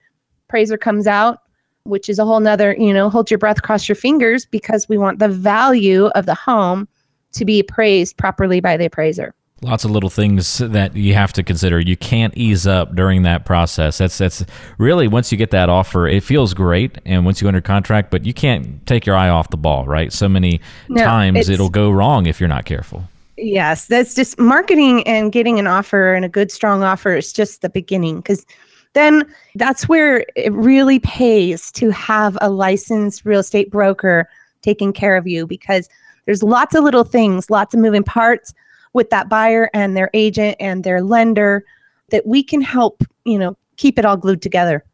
Appraiser comes out, which is a whole nother, you know, hold your breath, cross your fingers, because we want the value of the home to be appraised properly by the appraiser. Lots of little things that you have to consider. You can't ease up during that process. That's that's really once you get that offer, it feels great, and once you under contract, but you can't take your eye off the ball, right? So many No, times it'll go wrong if you're not careful. Yes, that's just marketing and getting an offer and a good, strong offer is just the beginning because then that's where it really pays to have a licensed real estate broker taking care of you because there's lots of little things, lots of moving parts with that buyer and their agent and their lender that we can help, you know, keep it all glued together.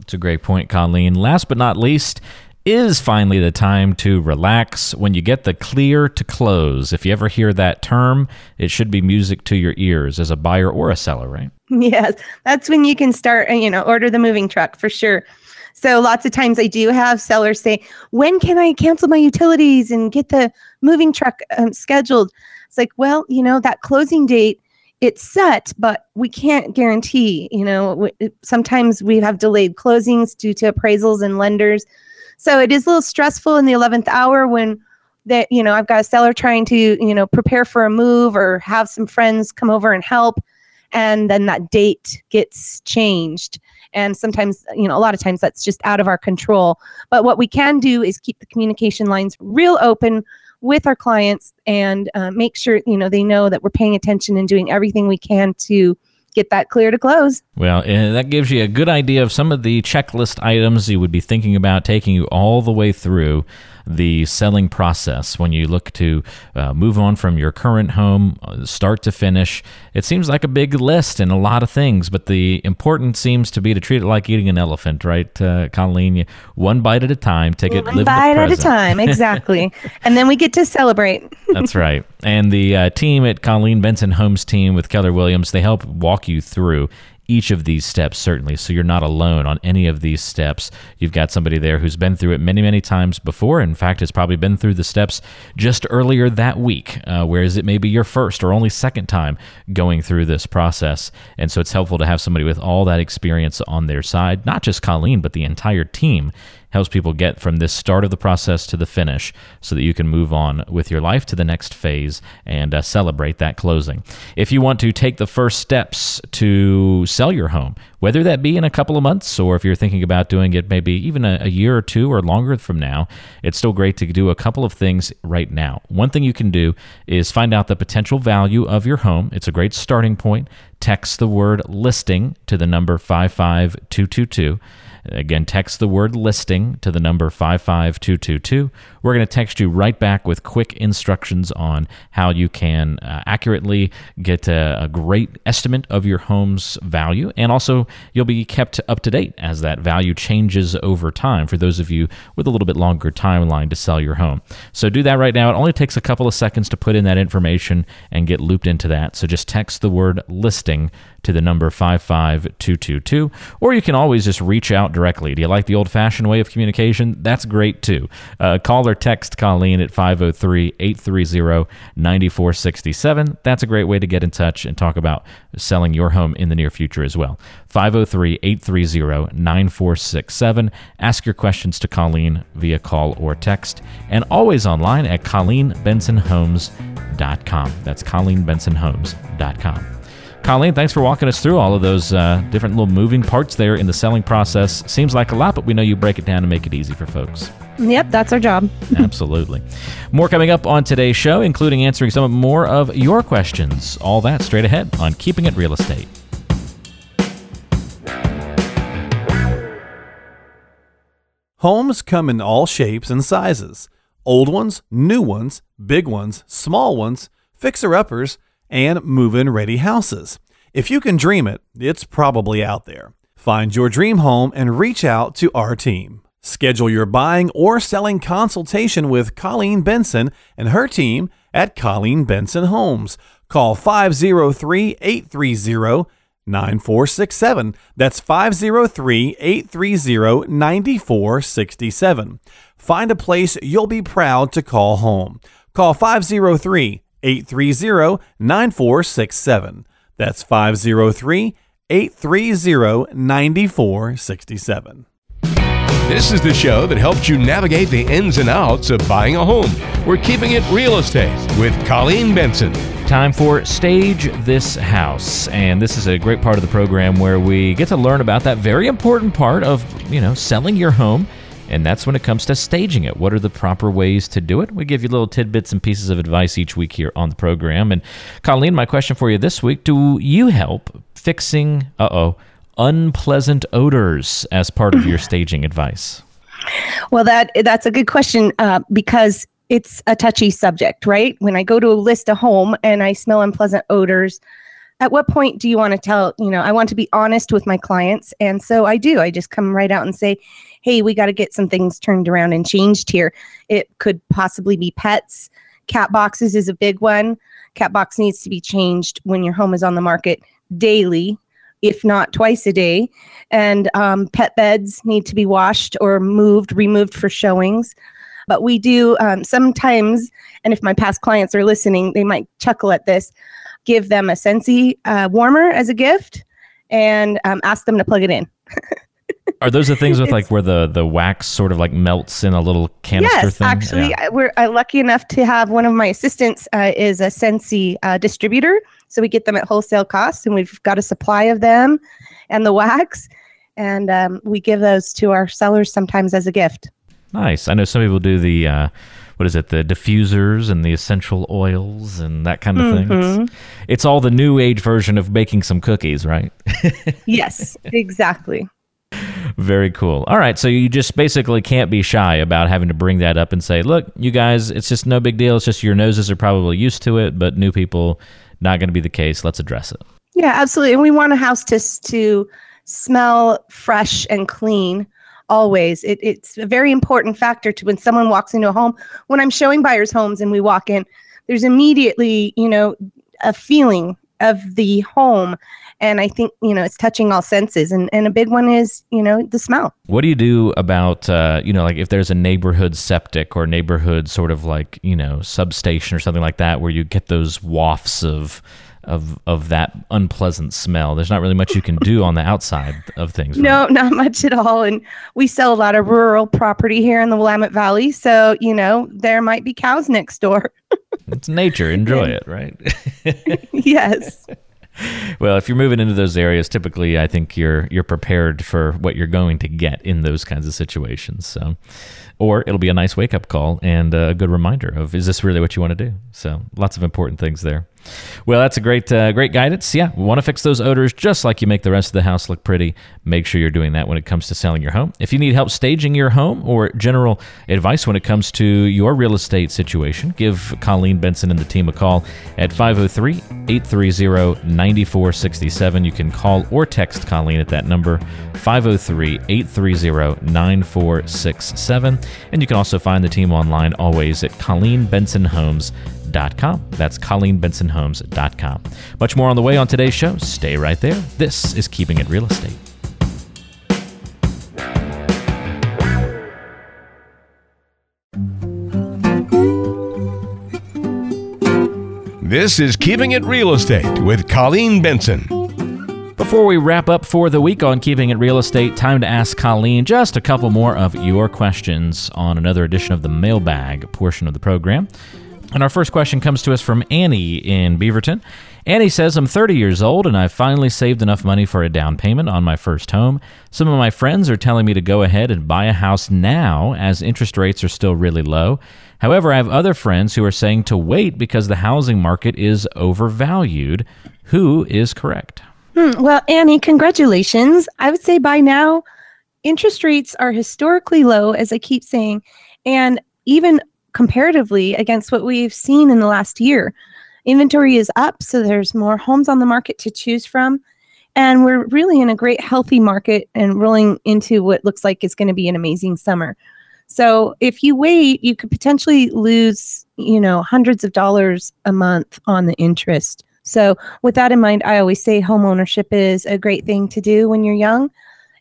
It's a great point, Colleen. Last but not least, is finally the time to relax when you get the clear to close. If you ever hear that term, it should be music to your ears as a buyer or a seller, right? Yes, that's when you can start, uh, you know, order the moving truck for sure. So lots of times I do have sellers say, "When can I cancel my utilities and get the moving truck um, scheduled?" It's like, well, you know, that closing date it's set, but we can't guarantee. You know, sometimes we have delayed closings due to appraisals and lenders, so it is a little stressful in the eleventh hour when that you know I've got a seller trying to you know prepare for a move or have some friends come over and help. And then that date gets changed. And sometimes you know a lot of times that's just out of our control. But what we can do is keep the communication lines real open with our clients and uh, make sure you know they know that we're paying attention and doing everything we can to get that clear to close Well, uh, that gives you a good idea of some of the checklist items you would be thinking about taking you all the way through the selling process when you look to uh, move on from your current home, uh, start to finish. It seems like a big list and a lot of things, but the important seems to be to treat it like eating an elephant, right, uh, Colleen? One bite at a time, take it, one bite at a time exactly and then we get to celebrate That's right. And the uh, team at Colleen Benson Homes team with Keller Williams, they help walk you through each of these steps, certainly. So you're not alone on any of these steps. You've got somebody there who's been through it many, many times before. In fact, has probably been through the steps just earlier that week, uh, whereas it may be your first or only second time going through this process. And so it's helpful to have somebody with all that experience on their side, not just Colleen, but the entire team helps people get from this start of the process to the finish so that you can move on with your life to the next phase and uh, celebrate that closing. If you want to take the first steps to sell your home, whether that be in a couple of months or if you're thinking about doing it maybe even a, a year or two or longer from now, it's still great to do a couple of things right now. One thing you can do is find out the potential value of your home. It's a great starting point. Text the word listing to the number 55222. Again, text the word listing to the number 55222. We're going to text you right back with quick instructions on how you can uh, accurately get a, a great estimate of your home's value. And also, you'll be kept up to date as that value changes over time for those of you with a little bit longer timeline to sell your home. So, do that right now. It only takes a couple of seconds to put in that information and get looped into that. So, just text the word listing to the number 55222, or you can always just reach out directly. Do you like the old fashioned way of communication? That's great too. Uh, call or text Colleen at 503 830 9467. That's a great way to get in touch and talk about selling your home in the near future as well. 503 830 9467. Ask your questions to Colleen via call or text, and always online at ColleenBensonHomes.com. That's ColleenBensonHomes.com. Colleen, thanks for walking us through all of those uh, different little moving parts there in the selling process. Seems like a lot, but we know you break it down and make it easy for folks. Yep, that's our job. Absolutely. More coming up on today's show, including answering some more of your questions. All that straight ahead on Keeping It Real Estate. Homes come in all shapes and sizes old ones, new ones, big ones, small ones, fixer uppers, and move in ready houses. If you can dream it, it's probably out there. Find your dream home and reach out to our team. Schedule your buying or selling consultation with Colleen Benson and her team at Colleen Benson Homes. Call 503 830 9467. That's 503 830 9467. Find a place you'll be proud to call home. Call 503 830 9467. That's 503 830 9467. This is the show that helps you navigate the ins and outs of buying a home. We're keeping it real estate with Colleen Benson. Time for Stage This House. And this is a great part of the program where we get to learn about that very important part of, you know, selling your home. And that's when it comes to staging it. What are the proper ways to do it? We give you little tidbits and pieces of advice each week here on the program. And Colleen, my question for you this week do you help fixing, uh oh, unpleasant odors as part of your staging advice? Well, that that's a good question uh, because it's a touchy subject, right? When I go to list a home and I smell unpleasant odors, at what point do you want to tell? You know, I want to be honest with my clients, and so I do. I just come right out and say, "Hey, we got to get some things turned around and changed here." It could possibly be pets. Cat boxes is a big one. Cat box needs to be changed when your home is on the market daily if not twice a day. And um, pet beds need to be washed or moved, removed for showings. But we do um, sometimes, and if my past clients are listening, they might chuckle at this, give them a Scentsy uh, warmer as a gift and um, ask them to plug it in. Are those the things with like where the the wax sort of like melts in a little canister yes, thing? actually, Yeah. I- we're uh, lucky enough to have one of my assistants uh, is a Scentsy uh, distributor, so we get them at wholesale cost, and we've got a supply of them and the wax, and um, we give those to our sellers sometimes as a gift. Nice. I know some people do the uh, what is it, the diffusers and the essential oils and that kind of thing. Mm-hmm. It's, it's all the new age version of baking some cookies, right? Yes, exactly. Very cool. All right, so you just basically can't be shy about having to bring that up and say, "Look, you guys, it's just no big deal. It's just your noses are probably used to it, but new people not going to be the case. Let's address it." Yeah, absolutely. And we want a house to to smell fresh and clean always. It, it's a very important factor to when someone walks into a home. When I'm showing buyers homes and we walk in, there's immediately, you know, a feeling of the home. And I think, you know, it's touching all senses. And, and a big one is, you know, the smell. What do you do about, uh, you know, like if there's a neighborhood septic or neighborhood sort of like, you know, substation or something like that where you get those wafts of, of of that unpleasant smell. There's not really much you can do on the outside of things. No, not much at all. And we sell a lot of rural property here in the Willamette Valley, so you know there might be cows next door. it's nature. Enjoy it, right? yes. well, if you're moving into those areas, typically I think you're you're prepared for what you're going to get in those kinds of situations. So, or it'll be a nice wake up call and a good reminder of is this really what you want to do? So, lots of important things there. Well, that's a great, uh, great guidance. Yeah, we want to fix those odors just like you make the rest of the house look pretty. Make sure you're doing that when it comes to selling your home. If you need help staging your home or general advice when it comes to your real estate situation, give Colleen Benson and the team a call at 503 830 9467. You can call or text Colleen at that number, 503 830 9467. And you can also find the team online always at ColleenBensonHomes.com colleenbensonhomes.com. That's colleenbensonhomes.com. Much more on the way on today's show. Stay right there. This is Keeping It Real Estate. This is Keeping It Real Estate with Colleen Benson. Before we wrap up for the week on Keeping It Real Estate, time to ask Colleen just a couple more of your questions on another edition of the mailbag portion of the program. And our first question comes to us from Annie in Beaverton. Annie says, I'm 30 years old and I've finally saved enough money for a down payment on my first home. Some of my friends are telling me to go ahead and buy a house now as interest rates are still really low. However, I have other friends who are saying to wait because the housing market is overvalued. Who is correct? Hmm, well, Annie, congratulations. I would say by now, interest rates are historically low, as I keep saying. And even comparatively against what we've seen in the last year. Inventory is up, so there's more homes on the market to choose from. And we're really in a great, healthy market and rolling into what looks like is going to be an amazing summer. So if you wait, you could potentially lose, you know, hundreds of dollars a month on the interest. So with that in mind, I always say home ownership is a great thing to do when you're young.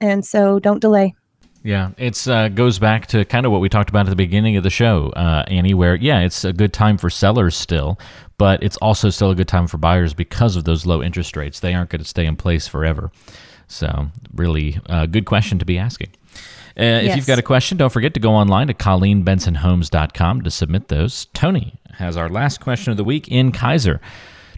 And so don't delay. Yeah, it's uh, goes back to kind of what we talked about at the beginning of the show, uh, Annie. Where yeah, it's a good time for sellers still, but it's also still a good time for buyers because of those low interest rates. They aren't going to stay in place forever. So, really, uh, good question to be asking. Uh, yes. If you've got a question, don't forget to go online to ColleenBensonHomes.com to submit those. Tony has our last question of the week in Keizer.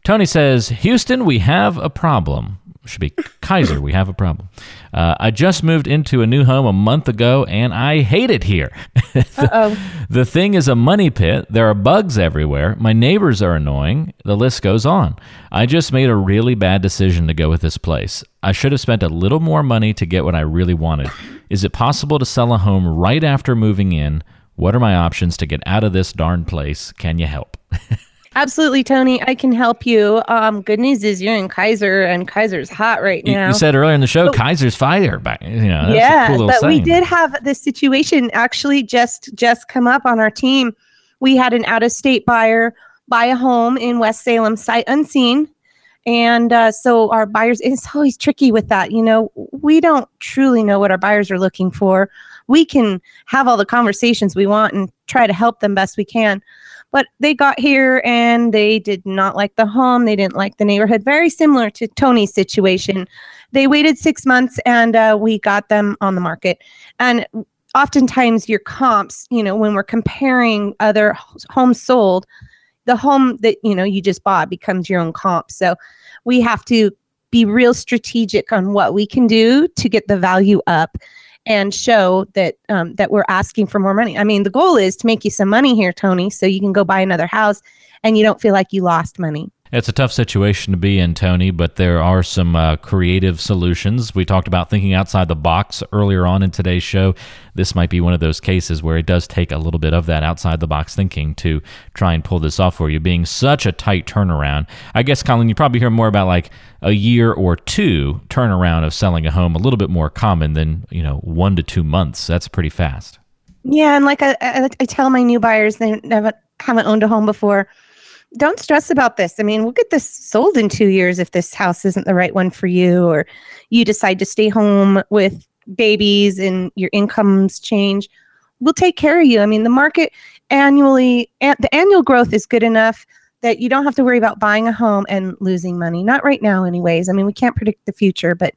Tony says, Houston, we have a problem should be Keizer. We have a problem. Uh, I just moved into a new home a month ago and I hate it here. the, the thing is a money pit. There are bugs everywhere. My neighbors are annoying. The list goes on. I just made a really bad decision to go with this place. I should have spent a little more money to get what I really wanted. Is it possible to sell a home right after moving in? What are my options to get out of this darn place? Can you help? Absolutely, Tony. I can help you. Um, good news is you're in Keizer, and Keizer's hot right now. You, you said earlier in the show, but, Keizer's fire. Back, you know, yeah, cool but we did have this situation actually just just come up on our team. We had an out of state buyer buy a home in West Salem, sight unseen, and uh, so our buyers. It's always tricky with that. You know, we don't truly know what our buyers are looking for. We can have all the conversations we want and try to help them best we can but they got here and they did not like the home. They didn't like the neighborhood. Very similar to Tony's situation. They waited six months and uh, we got them on the market. And oftentimes, your comps, you know, when we're comparing other homes sold, the home that you know you just bought becomes your own comp. So we have to be real strategic on what we can do to get the value up and show that um, that we're asking for more money. I mean, the goal is to make you some money here, Tony, so you can go buy another house and you don't feel like you lost money. It's a tough situation to be in, Tony, but there are some uh, creative solutions. We talked about thinking outside the box earlier on in today's show. This might be one of those cases where it does take a little bit of that outside the box thinking to try and pull this off for you, being such a tight turnaround. I guess, Colin, you probably hear more about like a year or two turnaround of selling a home, a little bit more common than, you know, one to two months. That's pretty fast. Yeah. And like I, I, I tell my new buyers, they never, haven't owned a home before don't stress about this. I mean, we'll get this sold in two years if this house isn't the right one for you, or you decide to stay home with babies and your incomes change. We'll take care of you. I mean, the market annually, the annual growth is good enough that you don't have to worry about buying a home and losing money. Not right now, anyways. I mean, we can't predict the future, but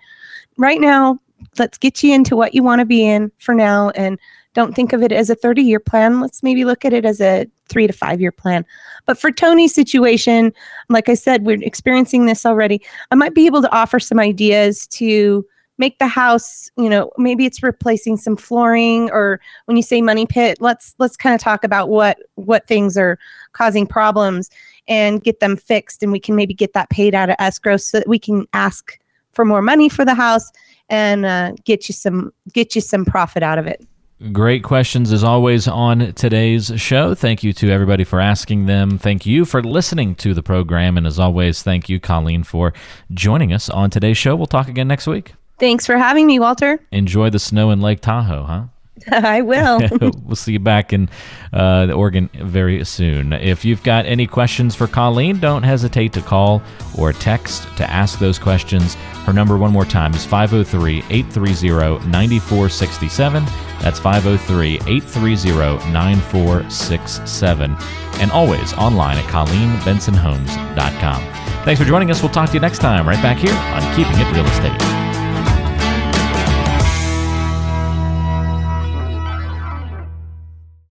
right now, let's get you into what you want to be in for now and don't think of it as a 30 year plan. Let's maybe look at it as a three to five year plan. But for Tony's situation, like I said, we're experiencing this already. I might be able to offer some ideas to make the house you know maybe it's replacing some flooring or when you say money pit let's let's kind of talk about what what things are causing problems and get them fixed and we can maybe get that paid out of escrow so that we can ask for more money for the house and uh, get you some get you some profit out of it Great questions as always on today's show. Thank you to everybody for asking them. Thank you for listening to the program. And as always, thank you, Colleen, for joining us on today's show. We'll talk again next week. Thanks for having me, Walter. Enjoy the snow in Lake Tahoe, huh? I will. we'll see you back in uh, Oregon very soon. If you've got any questions for Colleen, don't hesitate to call or text to ask those questions. Her number, one more time, is 503 830 9467. That's 503 830 9467. And always online at ColleenBensonHomes.com. Thanks for joining us. We'll talk to you next time right back here on Keeping It Real Estate.